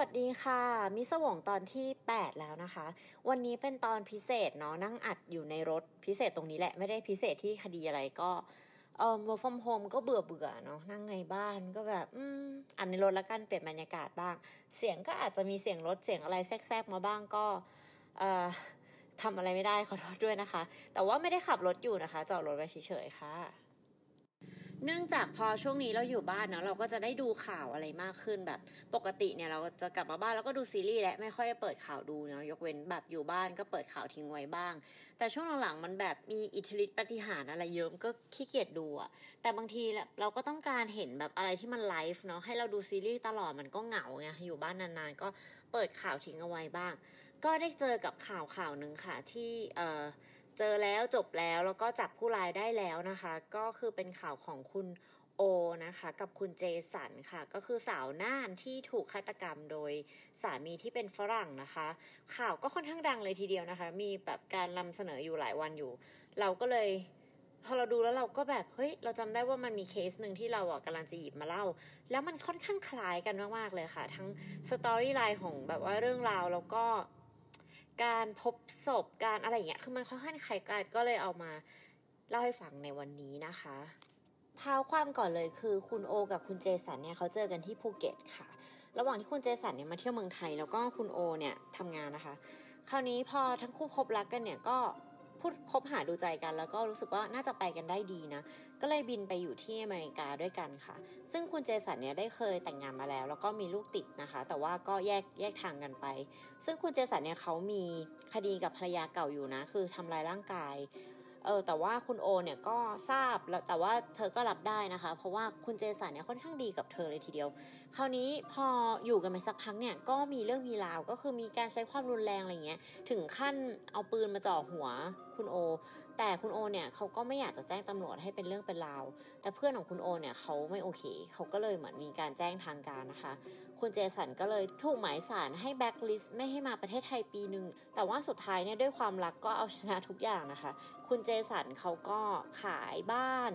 วัสดีค่ะ มิสวงตอนที่ 8 แล้วนะคะ วันนี้เป็นตอนพิเศษเนาะนั่งอัดอยู่ในรถพิเศษตรงนี้แหละ ไม่ได้พิเศษที่คดีอะไรก็เออ work from home ก็เบื่อเบื่อเนาะนั่งในบ้านก็แบบอืมอันในรถแล้วกันเปลี่ยนบรรยากาศบ้าง เสียงก็อาจจะมีเสียงรถเสียงอะไรแทรกๆมาบ้างก็เอ่อทำอะไรไม่ได้ขอโทษด้วยนะคะ แต่ว่าไม่ได้ขับรถอยู่นะคะจอดรถไว้เฉยๆค่ะ เนื่องจากพอช่วงนี้เราอยู่บ้านเนาะเราก็จะได้ดูข่าวอะไรมากขึ้นแบบ ปกติเนี่ยเราจะกลับมาบ้านแล้วก็ดูซีรีส์และไม่ค่อยได้เปิดข่าวดูเนาะยกเว้นแบบอยู่บ้านก็เปิดข่าวทิ้งไว้บ้าง แต่ช่วงหลังๆมันแบบมีอิทธิฤทธิปฏิหารอะไรเยอะก็ขี้เกียจดูอะแต่บางทีเราก็ต้องการเห็นแบบอะไรที่มันไลฟ์เนาะให้เราดูซีรีส์ตลอดมันก็เหงาไงอยู่บ้านนานๆ ก็เปิดข่าวทิ้งเอาไว้บ้าง ก็ได้เจอกับข่าวข่าวหนึ่งค่ะที่เออ เจอแล้วจบแล้วแล้วก็จับผู้ร้ายได้แล้วนะคะ ก็คือเป็นข่าวของคุณโอนะคะกับคุณเจสันค่ะ ก็คือสาวน่านที่ถูกฆาตกรรมโดยสามีที่เป็นฝรั่งนะคะ ข่าวก็ค่อนข้างดังเลยทีเดียวนะคะ มีแบบการนำเสนออยู่หลายวันอยู่ เราก็เลยพอเราดูแล้วเราก็แบบเฮ้ยเราจำได้ว่ามันมีเคสหนึ่งที่เราอะกำลังจะหยิบมาเล่า แล้วมันค่อนข้างคล้ายกันมากๆเลยค่ะ ทั้ง storyline ของแบบว่าเรื่องราวแล้วก็ การพบศพการอะไรอย่างเงี้ยคือมันค่อนข้างคล้ายกันก็เลยเอามาเล่าให้ฟังในวันนี้นะคะเท้าความก่อนเลยคือคุณโอ กับคุณเจสันเนี่ยเขาเจอกันที่ภูเก็ตค่ะ ระหว่างที่คุณเจสันเนี่ยมาเที่ยวเมืองไทย แล้วก็คุณโอเนี่ยทำงานนะคะ คราวนี้พอทั้งคู่พบรักกันเนี่ยก็ พูดคบหาดูใจกัน แล้วก็รู้สึกว่าน่าจะไปกันได้ดีนะ ก็เลยบินไปอยู่ที่อเมริกาด้วยกันค่ะ ซึ่งคุณเจสันเนี่ยได้เคยแต่งงานมาแล้ว แล้วก็มีลูกติดนะคะ แต่ว่าก็แยกแยกทางกันไป ซึ่งคุณเจสันเนี่ยเขามีคดีกับภรรยาเก่าอยู่นะ คือทำลายร่างกาย เออแต่ว่าคุณโอเนี่ยก็ทราบแล้วแต่ว่าเธอก็รับได้นะคะ เพราะว่าคุณเจสันเนี่ยค่อนข้างดีกับเธอเลยทีเดียว คราวนี้พออยู่กันไปสักพักเนี่ยก็มีเรื่องมีราวก็คือมีการใช้ความรุนแรงอะไรเงี้ยถึงขั้นเอาปืนมาจ่อหัวคุณโอ แต่คุณโอเนี่ยเขาก็ไม่อยากจะแจ้งตำรวจให้เป็นเรื่องเป็นราวแต่เพื่อนของคุณโอเนี่ยเขาไม่โอเคเขาก็เลยเหมือนมีการแจ้งทางการนะคะ คุณเจสันก็เลยถูกหมายศาลให้แบ็กลิสต์ไม่ให้มาประเทศไทยปีหนึ่ง แต่ว่าสุดท้ายเนี่ยด้วยความรักก็เอาชนะทุกอย่างนะคะ คุณเจสันเขาก็ขายบ้าน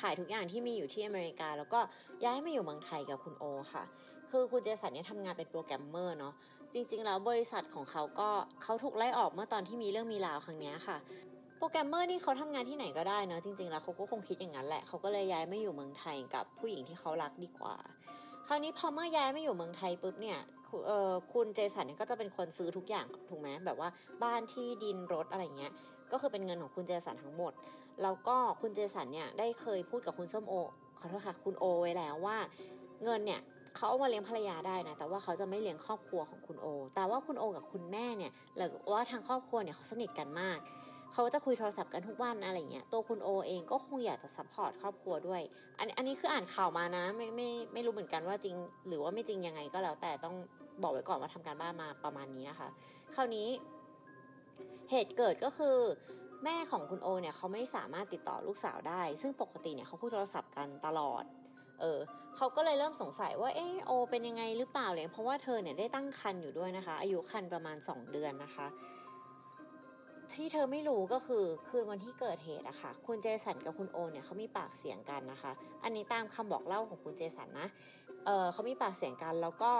ขายทุกอย่างที่มีอยู่ที่อเมริกา แล้วก็ย้ายมาอยู่เมืองไทยกับคุณโอค่ะ คือคุณเจสันเนี่ยทำงานเป็นโปรแกรมเมอร์เนาะ จริงๆแล้วบริษัทของเขาก็เขาถูกไล่ออกเมื่อตอนที่มีเรื่องมีราวครั้งนี้ค่ะโปรแกรมเมอร์นี่เขาทำงานที่ไหนก็ได้เนาะจริงๆแล้วเขาก็คงคิดอย่างนั้นแหละเขาก็เลยย้ายมาอยู่เมืองไทยกับผู้หญิงที่เขารักดีกว่า คราวนี้พอเมื่อย้ายมาอยู่เมืองไทยปุ๊บเนี่ยเออคุณเจสันเนี่ยก็จะเป็นคนซื้อทุกอย่างถูกไหมแบบว่าบ้านที่ดินรถอะไรเงี้ยก็คือเป็นเงินของคุณเจสันทั้งหมด แล้วก็คุณเจสันเนี่ยได้เคยพูดกับคุณส้มโอขอโทษค่ะคุณโอไว้แล้วว่า เงินเนี่ยเขาเอามาเลี้ยงภรรยาได้นะแต่ว่าเขาจะไม่เลี้ยงครอบครัวของคุณโอ แต่ว่าคุณโอกับคุณแม่เนี่ยหรือว่าทางครอบครัวเนี่ยเขาสนิทกันมาก เขาจะคุยโทรศัพท์กันทุกวันอะไรเงี้ยตัวคุณโอเองก็คงอยากจะ support ครอบครัวด้วย อันอันนี้คืออ่านข่าวมานะไม่ไม่ไม่รู้เหมือนกันว่าจริง หรือว่าไม่จริงยังไงก็แล้วแต่ต้องบอกไว้ก่อนว่าทำการบ้านมาประมาณนี้นะคะ คราวนี้ เหตุเกิดก็คือแม่ของคุณโอเนี่ยเขาไม่สามารถติดต่อลูกสาวได้ ซึ่งปกติเนี่ยเขาคุยโทรศัพท์กันตลอด เออเขาก็เลยเริ่มสงสัยว่าเออโอเป็นยังไงหรือเปล่าเลยเพราะว่าเธอเนี่ยได้ตั้งครรภ์อยู่ด้วยนะคะ อายุครรภ์ประมาณ 2 เดือนนะคะ ที่เธอไม่รู้ก็คือคืนวันที่เกิดเหตุอะคะ่ะ คุณเจสันกับคุณโอเนี่ยเขามีปากเสียงกันนะคะ อันนี้ตามคำบอกเล่าของคุณเจสันนะเออเขามีปากเสียงกันแล้วก็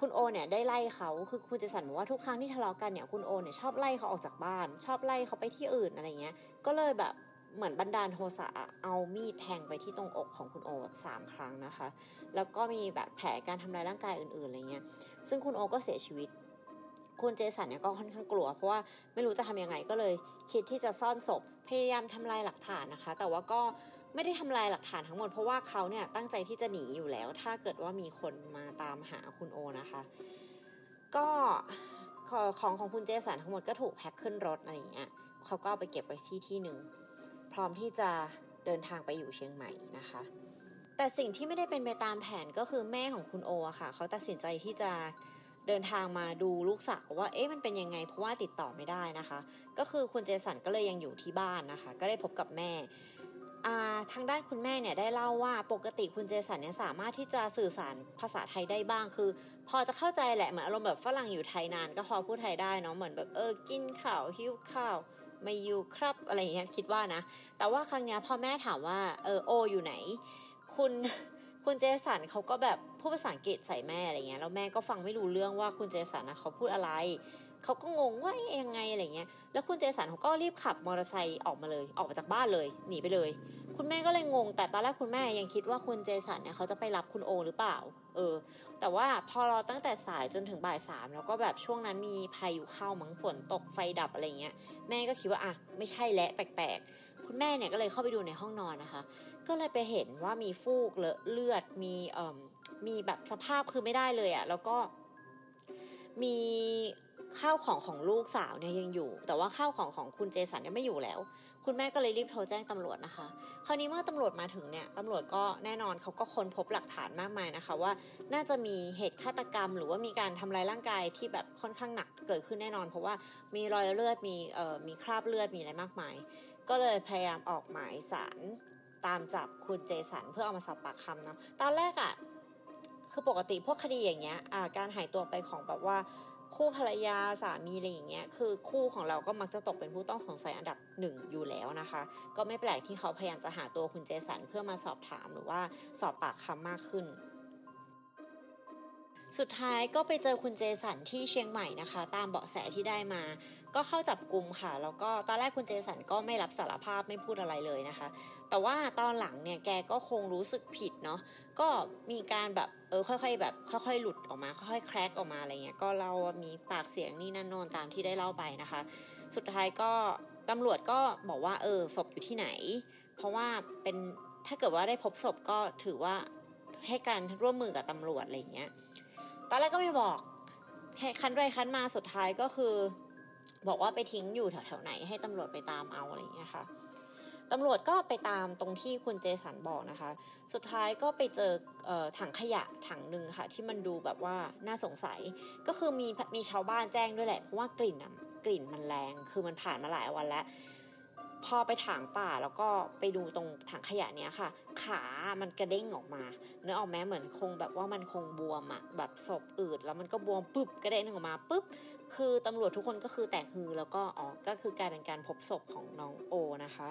คุณโอเนี่ยได้ไล่เขาคือคุณเจสันบอกว่าทุกครั้งที่ทะเลาะกันเนี่ยคุณโอเนี่ยชอบไล่เขาออกจากบ้าน ชอบไล่เขาไปที่อื่นอะไรเงี้ย ก็เลยแบบเหมือนบันดาลโทสะเอามีดแทงไปที่ตรงอกของคุณโอแบบสามครั้งนะคะ แล้วก็มีแบบแผลการทำลายร่างกายอื่นๆอะไรเงี้ย ซึ่งคุณโอก็เสียชีวิต คุณเจสันเนี่ยก็ค่อนข้างกลัว เพราะว่าไม่รู้จะทำยังไงก็เลย คิดที่จะซ่อนศพพยายามทำลายหลักฐานนะคะ แต่ว่าก็ไม่ได้ทำลายหลักฐานทั้งหมดเพราะว่าเขาเนี่ยตั้งใจที่จะหนีอยู่แล้ว ถ้าเกิดว่ามีคนมาตามหาคุณโอนะคะ ก็ของของคุณเจสันทั้งหมดก็ถูกแพ็คขึ้นรถอะไรอย่างเงี้ยเขาก็ไปเก็บไว้ที่ที่หนึ่งพร้อมที่จะเดินทางไปอยู่เชียงใหม่นะคะ แต่สิ่งที่ไม่ได้เป็นไปตามแผนก็คือแม่ของคุณโอะค่ะ เขาตัดสินใจที่จะ เดินทางมาดูลูกสาวว่าเอ๊ะมันเป็นยังไง เพราะว่าติดต่อไม่ได้นะคะ ก็คือคุณเจสันก็เลยยังอยู่ที่บ้านนะคะ ก็ได้พบกับแม่ทางด้านคุณแม่เนี่ยได้เล่าว่าปกติคุณเจสันเนี่ยสามารถที่จะสื่อสารภาษาไทยได้บ้างคือ พอจะเข้าใจแหละเหมือนอารมณ์แบบฝรั่งอยู่ไทยนาน ก็พอพูดไทยได้เนาะเหมือนแบบเออกินข้าวหิวข้าวไม่อยู่ครับอะไรอย่างเงี้ยคิดว่านะ แต่ว่าครั้งนี้พอแม่ถามว่าเออโออยู่ไหน คุณ คุณเจสันเขาก็แบบพูดภาษาอังกฤษใส่แม่อะไรเงี้ยแล้วแม่ก็ฟังไม่รู้เรื่องว่าคุณเจสันนะเขาพูดอะไรเขาก็งงว่ายังไงอะไรเงี้ยแล้วคุณเจสันเขาก็รีบขับมอเตอร์ไซค์ออกมาเลย ออกมาจากบ้านเลยหนีไปเลย คุณแม่ก็เลยงง แต่ตอนแรกคุณแม่ยังคิดว่าคุณเจสันเนี่ยเขาจะไปรับคุณโอหรือเปล่า เออ แต่ว่าพอราตั้งแต่สายจนถึงบ่ายสามแล้วก็แบบช่วงนั้นมีพายุเข้ามั้งฝนตกไฟดับอะไรเงี้ยแม่ก็คิดว่าอะไม่ใช่และแปลกๆคุณแม่เนี่ยก็เลยเข้าไปดูในห้องนอนนะคะ ก็เลยไปเห็นว่ามีฟูกเลอะเลือดมีเอ่อมีแบบสภาพคือไม่ได้เลยอะ่ะแล้วก็มีข้าวของของลูกสาวเนี่ยยังอยู่ แต่ว่าข้าวของของคุณเจสันเนี่ยไม่อยู่แล้ว คุณแม่ก็เลยรีบโทรแจ้งตำรวจนะคะ คราวนี้เมื่อตำรวจมาถึงเนี่ยตำรวจก็แน่นอนเขาก็ค้นพบหลักฐานมากมายนะคะว่า น่าจะมีเหตุฆาตกรรม หรือว่ามีการทำลายร่างกายที่แบบค่อนข้างหนักเกิดขึ้นแน่นอน เพราะว่ามีรอยเลือดมีเอ่อมีคราบเลือดมีอะไรมากมาย ก็เลยพยายามออกหมายสาร ตามจับคุณเจสันเพื่อเอามาสอบปากคำเนาะตอนแรกอะ่ะคือปกติพวกคดีอย่างเงี้ยการหายตัวไปของแบบว่าคู่ภรรยาสามีอะไรอย่างเงี้ยคือคู่ของเราก็มักจะตกเป็นผู้ต้องสงสัยอันดับหนึ่งอยู่แล้วนะคะ ก็ไม่แปลกที่เขาพยายามจะหาตัวคุณเจสันเพื่อมาสอบถามหรือว่าสอบปากคำมากขึ้น สุดท้ายก็ไปเจอคุณเจสันที่เชียงใหม่นะคะ ตามเบาะแสที่ได้มา ก็เข้าจับกลุ่มค่ะ แล้วก็ตอนแรกคุณเจสันก็ไม่รับสารภาพไม่พูดอะไรเลยนะคะ แต่ว่าตอนหลังเนี่ยแกก็คงรู้สึกผิดเนาะก็มีการแบบเออค่อยๆ แบบค่อยๆ หลุดออกมาค่อยๆแครกออกมาอะไรเงี้ยก็เรามีปากเสียงนี่นั่นโนนตามที่ได้เล่าไปนะคะ สุดท้ายก็ตำรวจก็บอกว่าเออศพอยู่ที่ไหน เพราะว่าเป็นถ้าเกิดว่าได้พบศพก็ถือว่าให้การร่วมมือกับตำรวจอะไรเงี้ยตอนแรกก็ไม่บอกแค่คันไปคันมาสุดท้ายก็คือ บอกว่าไปทิ้งอยู่แถวๆไหนให้ตำรวจไปตามเอาอะไรเงี้ยค่ะตำรวจก็ไปตามตรงที่คุณเจสันบอกนะคะ สุดท้ายก็ไปเจออถังขยะถังหนึ่งค่ะ ที่มันดูแบบว่าน่าสงสัย ก็คือมีมีชาวบ้านแจ้งด้วยแหละ เพราะว่ากลิ่นอะกลิ่นมันแรง คือมันผ่านมาหลายวันแล้ว พอไปถางป่าแล้วก็ไปดูตรงถังขยะเนี้ยค่ะ ขา มันกระเด้งออกมา เนื้อออกแม้เหมือนคงแบบว่ามันคงบวมอะแบบศพอืดแล้วมันก็บวมปุ๊บกระเด้งออกมาปุ๊บ คือตำรวจทุกคนก็คือแตกฮือแล้วก็อ๋อก็คือกลายเป็นการพบศพของน้องโอนะคะ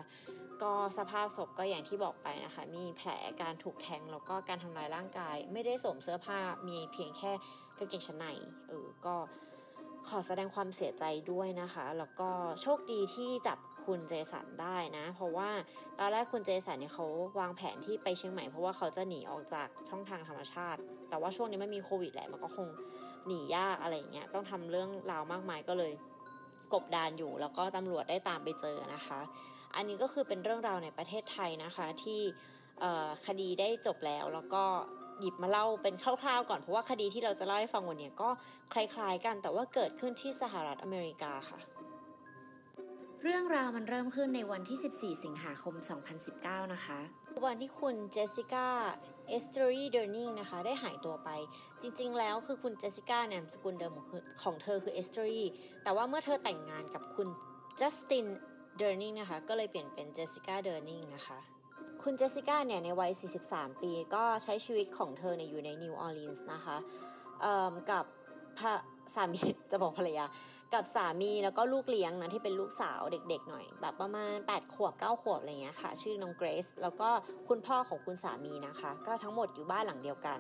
ก็สภาพศพก็อย่างที่บอกไปนะคะ มีแผลการถูกแทงแล้วก็การทำลายร่างกาย ไม่ได้สวมเสื้อผ้ามีเพียงแค่กางเกงชั้นในเออก็ขอแสดงความเสียใจด้วยนะคะ แล้วก็โชคดีที่จับคุณเจสันได้นะ เพราะว่าตอนแรกคุณเจสันเนี่ยเขาวางแผนที่ไปเชียงใหม่เพราะว่าเขาจะหนีออกจากช่องทางธรรมชาติ แต่ว่าช่วงนี้ไม่มีโควิดแหละมันก็คง หนียากอะไรเงี้ยต้องทำเรื่องราวมากมายก็เลยกบดานอยู่ แล้วก็ตำรวจได้ตามไปเจอนะคะ อันนี้ก็คือเป็นเรื่องราวในประเทศไทยนะคะที่คดีได้จบแล้วแล้วก็หยิบมาเล่าเป็นคร่าวๆก่อนเพราะว่าคดีที่เราจะเล่าให้ฟังวันนี้ก็คล้ายๆกันแต่ว่าเกิดขึ้นที่สหรัฐอเมริกาค่ะ เรื่องราวมันเริ่มขึ้นในวันที่ 14 สิงหาคม 2019 นะคะ วันที่คุณเจสสิก้า เอสเตอรี่เดอร์นิงนะคะได้หายตัวไป จริงๆ แล้วคือคุณเจสสิก้าเนี่ยสกุลเดิมของเธอคือเอสเตอรี่แต่ว่าเมื่อเธอแต่งงานกับคุณจัสตินเดอร์นิงนะคะก็เลยเปลี่ยนเป็นเจสสิก้าเดอร์นิงนะคะคุณเจสสิก้าเนี่ยในวัย 43 ปีก็ใช้ชีวิตของเธอในอยู่ในนิวออร์ลีนส์นะคะกับสามีจะบอกภรรยา กับสามีแล้วก็ลูกเลี้ยงนะที่เป็นลูกสาวเด็กๆหน่อย แบบประมาณ 8 ขวบ 9 ขวบอะไรเงี้ยค่ะ ชื่อน้องเกรซแล้วก็คุณพ่อของคุณสามีนะคะ ก็ทั้งหมดอยู่บ้านหลังเดียวกัน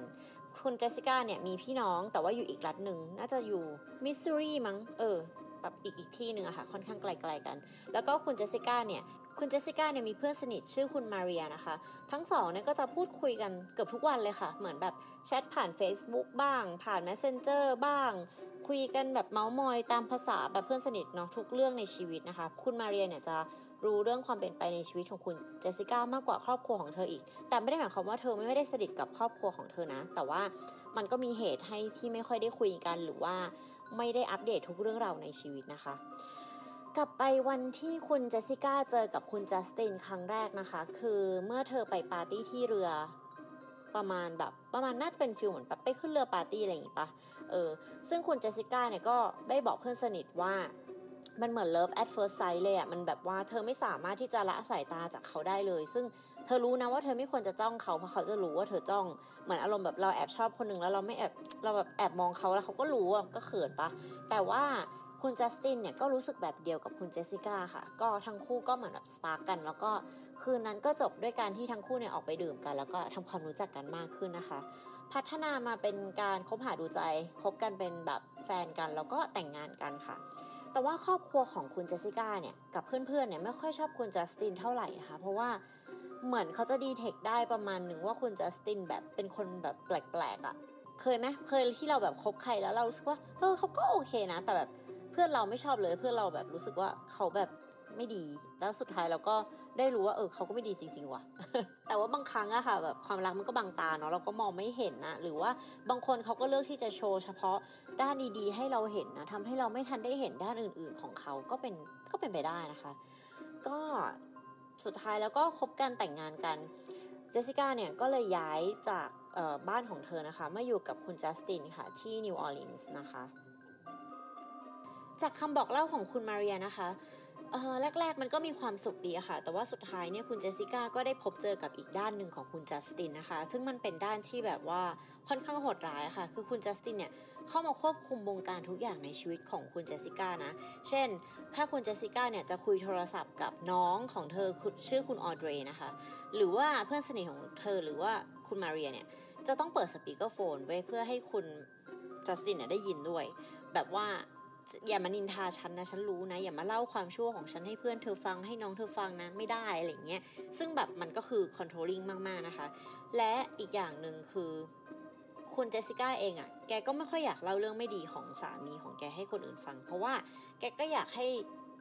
คุณเจสสิก้าเนี่ยมีพี่น้องแต่ว่าอยู่อีกรัฐหนึ่งน่าจะอยู่มิสซูรีมั้งเออแบบอีกอีกที่หนึ่งอะค่ะค่อนข้างไกลๆกัน แล้วก็คุณเจสสิก้าเนี่ยคุณเจสสิก้าเนี่ยมีเพื่อนสนิทชื่อคุณมาเรียนะคะ ทั้งสองเนี่ยก็จะพูดคุยกันเกือบทุกวันเลยค่ะ เหมือนแบบแชทผ่าน Facebook บ้าง ผ่าน Messenger บ้าง คุยกันแบบเมาส์มอยตามภาษาแบบเพื่อนสนิทเนาะทุกเรื่องในชีวิตนะคะ คุณมาเรียเนี่ยจะรู้เรื่องความเป็นไปในชีวิตของคุณเจสสิก้ามากกว่าครอบครัวของเธออีก แต่ไม่ได้หมายความว่าเธอไม่ได้สนิทกับครอบครัวของเธอนะ แต่ว่ามันก็มีเหตุให้ที่ไม่ค่อยได้คุยกันหรือว่าไม่ได้อัปเดตทุกเรื่องราวในชีวิตนะคะ กลับไปวันที่คุณเจสสิก้าเจอกับคุณจัสตินครั้งแรกนะคะ คือเมื่อเธอไปปาร์ตี้ที่เรือ ประมาณแบบประมาณน่าจะเป็น feel เหมือนแบบไปขึ้นเรือปาร์ตี้อะไรอย่างงี้ปะเออซึ่งคุณเจสสิก้าเนี่ยก็ได้บอกเพื่อนสนิทว่ามันเหมือน love at first sight เลยอะ่ะมันแบบว่าเธอไม่สามารถที่จะละสายตาจากเขาได้เลย ซึ่งเธอรู้นะว่าเธอไม่ควรจะจ้องเขาเพราะเขาจะรู้ว่าเธอจ้องเหมือนอารมณ์แบบเราแอบชอบคนหนึ่งแล้วเราไม่แอบเราแบบแอบมองเขาแล้วเขาก็รู้อะก็เขินปะแต่ว่า คุณจัสตินเนี่ยก็รู้สึกแบบเดียวกับคุณเจสสิก้าค่ะ ก็ทั้งคู่ก็เหมือนแบบ spark กัน แล้วก็คืนนั้นก็จบด้วยการที่ทั้งคู่เนี่ยออกไปดื่มกัน แล้วก็ทำความรู้จักกันมากขึ้นนะคะ พัฒนามาเป็นการคบหาดูใจคบกันเป็นแบบแฟนกัน แล้วก็แต่งงานกันค่ะ แต่ว่าครอบครัวของคุณเจสสิก้าเนี่ยกับเพื่อนๆเนี่ยไม่ค่อยชอบคุณจัสตินเท่าไหร่นะคะเพราะว่าเหมือนเขาจะดีเทคได้ประมาณหนึ่งว่าคุณจัสตินแบบเป็นคนแบบแปลกๆอะ่ะเคยไหมเคยที่เราแบบคบใครแล้วเรารู้สึกว่าเออเขาก็โอเคนะ แต่แบบ เพื่อนเราไม่ชอบเลย เพื่อนเราแบบรู้สึกว่าเขาแบบไม่ดี แล้วสุดท้ายเราก็ได้รู้ว่าเออเขาก็ไม่ดีจริง ๆ ว่ะ แต่ว่าบางครั้งอะค่ะแบบความรักมันก็บังตาเนาะเราก็มองไม่เห็นนะหรือว่าบางคนเขาก็เลือกที่จะโชว์เฉพาะด้านดีๆ ให้เราเห็นนะทำให้เราไม่ทันได้เห็นด้านอื่น ๆ ของเขาก็เป็นก็เป็นไปได้นะคะ ก็สุดท้ายแล้วก็คบกันแต่งงานกันเจสสิก้าเนี่ยก็เลยย้ายจากบ้านของเธอนะคะมาอยู่กับคุณจัสตินค่ะที่นิวออร์ลีนส์นะคะ จากคำบอกเล่าของคุณมาเรียนะคะเออแรก ๆ มันก็มีความสุขดีอะค่ะ แต่ว่าสุดท้ายเนี่ยคุณเจสสิก้าก็ได้พบเจอกับอีกด้านหนึ่งของคุณจัสตินนะคะ ซึ่งมันเป็นด้านที่แบบว่าค่อนข้างโหดร้ายค่ะ คือคุณจัสตินเนี่ยเข้ามาควบคุมวงการทุกอย่างในชีวิตของคุณเจสสิก้านะ เช่น ถ้าคุณเจสสิก้าเนี่ยจะคุยโทรศัพท์กับน้องของเธอชื่อคุณออเดรนะคะ หรือว่าเพื่อนสนิทของเธอหรือว่าคุณมาเรียเนี่ยจะต้องเปิดสปีกเกอร์โฟนไว้เพื่อให้คุณจัสตินเนี่ยได้ยินด้วย แบบว่า อย่ามานินทาฉันนะฉันรู้นะ อย่ามาเล่าความชั่วของฉันให้เพื่อนเธอฟังให้น้องเธอฟังนะไม่ได้อะไรเงี้ยซึ่งแบบมันก็คือ controlling มากๆนะคะ และอีกอย่างหนึ่งคือคุณเจสสิก้าเองอะ่ะ แกก็ไม่ค่อยอยากเล่าเรื่องไม่ดีของสามีของแกให้คนอื่นฟัง เพราะว่าแกก็อยากให้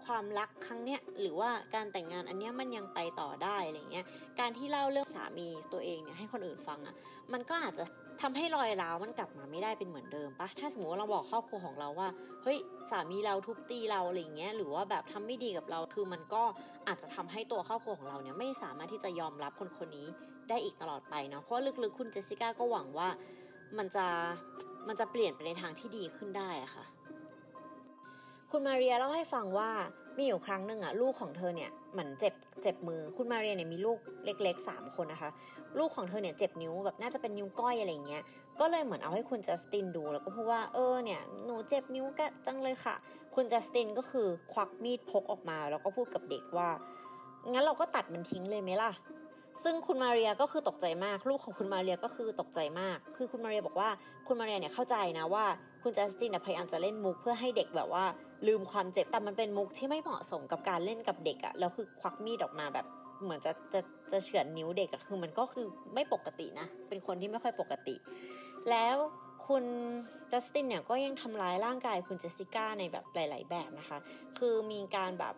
ความรักครั้งเนี้ยหรือว่าการแต่งงานอันเนี้ยมันยังไปต่อได้อะไรเงี้ย การที่เล่าเรื่องสามีตัวเองเนี่ยให้คนอื่นฟังอะ่ะ มันก็อาจจะ ทำให้รอยร้าวมันกลับมาไม่ได้เป็นเหมือนเดิมปะถ้าสมมติว่าเราบอกครอบครัวของเราว่า เฮ้ยสามีเราทุบตีเราอะไรเงี้ยหรือว่าแบบทำไม่ดีกับเราคือมันก็อาจจะทำให้ตัวครอบครัวของเราเนี่ยไม่สามารถที่จะยอมรับคนคนนี้ได้อีกตลอดไปเนาะเพราะลึกๆคุณเจสสิก้าก็หวังว่ามันจะมันจะเปลี่ยนไปในทางที่ดีขึ้นได้อะค่ะ คุณมาเรียเล่าให้ฟังว่า มีอยู่ครั้งหนึ่งอะลูกของเธอเนี่ยเหมือนเจ็บเจ็บมือคุณมาเรียเนี่ยมีลูกเล็กๆ3คนนะคะ ลูกของเธอเนี่ยเจ็บนิ้วแบบน่าจะเป็นนิ้วก้อยอะไรเงี้ยก็เลยเหมือนเอาให้คุณจัสตินดูแล้วก็พูดว่าเออเนี่ยหนูเจ็บนิ้วกะจังเลยค่ะ คุณจัสตินก็คือควักมีดพกออกมา แล้วก็พูดกับเด็กว่า งั้นเราก็ตัดมันทิ้งเลยไหมล่ะซึ่งคุณมาเรียก็คือตกใจมาก ลูกของคุณมาเรียก็คือตกใจมาก คือคุณมาเรียบอกว่าคุณมาเรียเนี่ยเข้าใจนะว่า คุณจัสตินพยายามจะเล่นมุกเพื่อให้เด็กแบบว่า ลืมความเจ็บแต่มันเป็นมุกที่ไม่เหมาะสมกับการเล่นกับเด็กอะแล้วคือควักมีดออกมาแบบเหมือนจะจะจะเฉือนนิ้วเด็กอะคือมันก็คือไม่ปกตินะ เป็นคนที่ไม่ค่อยปกติ แล้วคุณจัสตินเนี่ยก็ยังทำร้ายร่างกายคุณเจสสิก้าในแบบหลาย ๆ แบบนะคะ คือมีการแบบ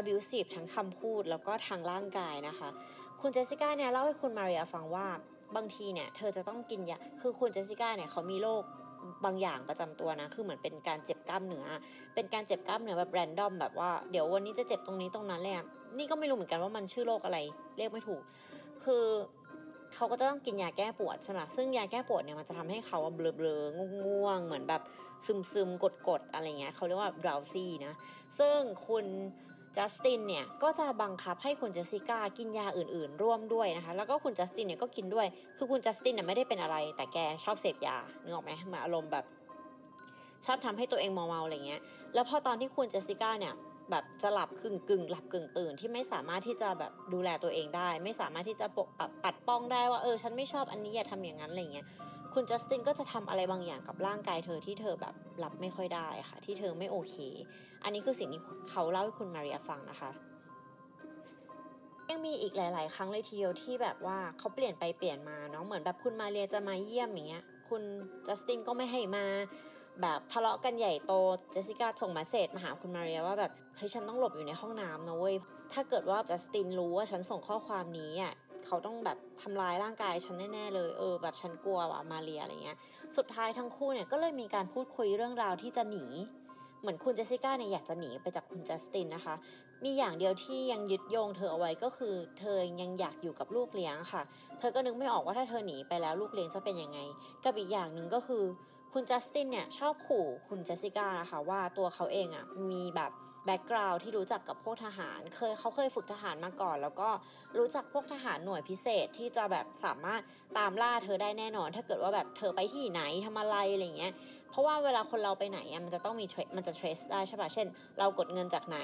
abusive ทั้งคำพูดแล้วก็ทางร่างกายนะคะ คุณเจสสิก้าเนี่ยเล่าให้คุณมาเรียฟังว่าบางทีเนี่ยเธอจะต้องกินยา คือคุณเจสสิก้าเนี่ยเขามีโรค บางอย่างประจำตัวนะ คือเหมือนเป็นการเจ็บกล้ามเนื้อ เป็นการเจ็บกล้ามเนื้อแบบแรนดอมแบบว่าเดี๋ยววันนี้จะเจ็บตรงนี้ตรงนั้นเลยนี่ก็ไม่รู้เหมือนกันว่ามันชื่อโรคอะไร เรียกไม่ถูก คือเขาก็จะต้องกินยาแก้ปวดใช่ไหมซึ่งยาแก้ปวดเนี่ยมันจะทำให้เขาเบลอเบลอง่วง เหมือนแบบซึมซึมกดกดอะไรเงี้ยเขาเรียกว่า drowsy นะ ซึ่งคุณ จัสตินเนี่ยก็จะบังคับให้คุณเจสสิก้ากินยาอื่นๆ ร่วมด้วยนะคะ แล้วก็คุณจัสตินเนี่ยก็กินด้วย คือคุณจัสตินเนี่ยไม่ได้เป็นอะไร แต่แกชอบเสพยานึกออกไหมมาอารมณ์แบบ ชอบทำให้ตัวเองเมาๆอะไรเงี้ย แล้วพอตอนที่คุณเจสสิก้าเนี่ยแบบจะหลับกึ่งกึ่งหลับกึ่งตื่นที่ไม่สามารถที่จะแบบดูแลตัวเองได้ ไม่สามารถที่จะปกปัดป้องได้ว่าเออฉันไม่ชอบอันนี้อย่าทำอย่างนั้นอะไรเงี้ย คุณจัสตินก็จะทำอะไรบางอย่างกับร่างกายเธอที่เธอแบบรับไม่ค่อยได้ค่ะ ที่เธอไม่โอเค อันนี้คือสิ่งที่เขาเล่าให้คุณมาเรียฟังนะคะยังมีอีกหลาย ๆ ครั้งเลยทีเดียวที่แบบว่าเขาเปลี่ยนไปเปลี่ยนมาเนาะเหมือนแบบคุณมาเรียจะมาเยี่ยมอย่างเงี้ยคุณจัสตินก็ไม่ให้มา แบบทะเลาะกันใหญ่โตเจสสิก้าส่งมาเสจมาหาคุณมาเรียว่าแบบเฮ้ยฉันต้องหลบอยู่ในห้องน้ำนะเว้ยถ้าเกิดว่าจัสตินรู้ว่าฉันส่งข้อความนี้อะ เขาต้องแบบทำร้ายร่างกายฉันแน่ๆเลย เออ แบบฉันกลัวว่ะมาเรียอะไรเงี้ย สุดท้ายทั้งคู่เนี่ยก็เลยมีการพูดคุยเรื่องราวที่จะหนี เหมือนคุณเจสสิก้าเนี่ยอยากจะหนีไปจากคุณจัสตินนะคะ มีอย่างเดียวที่ยังยึดโยงเธอเอาไว้ก็คือ เธอยังอยากอยู่กับลูกเลี้ยงค่ะ เธอก็นึกไม่ออกว่าถ้าเธอหนีไปแล้วลูกเลี้ยงจะเป็นยังไง กับอีกอย่างหนึ่งก็คือ คุณจัสตินเนี่ยชอบขู่คุณเจสสิก้านะคะว่าตัวเขาเองอะ่ะมีแบบ background ที่รู้จักกับพวกทหาร เคยเขาเคยฝึกทหารมาก่อน แล้วก็รู้จักพวกทหารหน่วยพิเศษที่จะแบบสามารถตามล่าเธอได้แน่นอน ถ้าเกิดว่าแบบเธอไปที่ไหนทำอะไรอะไรเงี้ยเพราะว่าเวลาคนเราไปไหนมันจะต้องมีมันจะ trace ได้ใช่ปะเช่น เรากดเงินจากไหน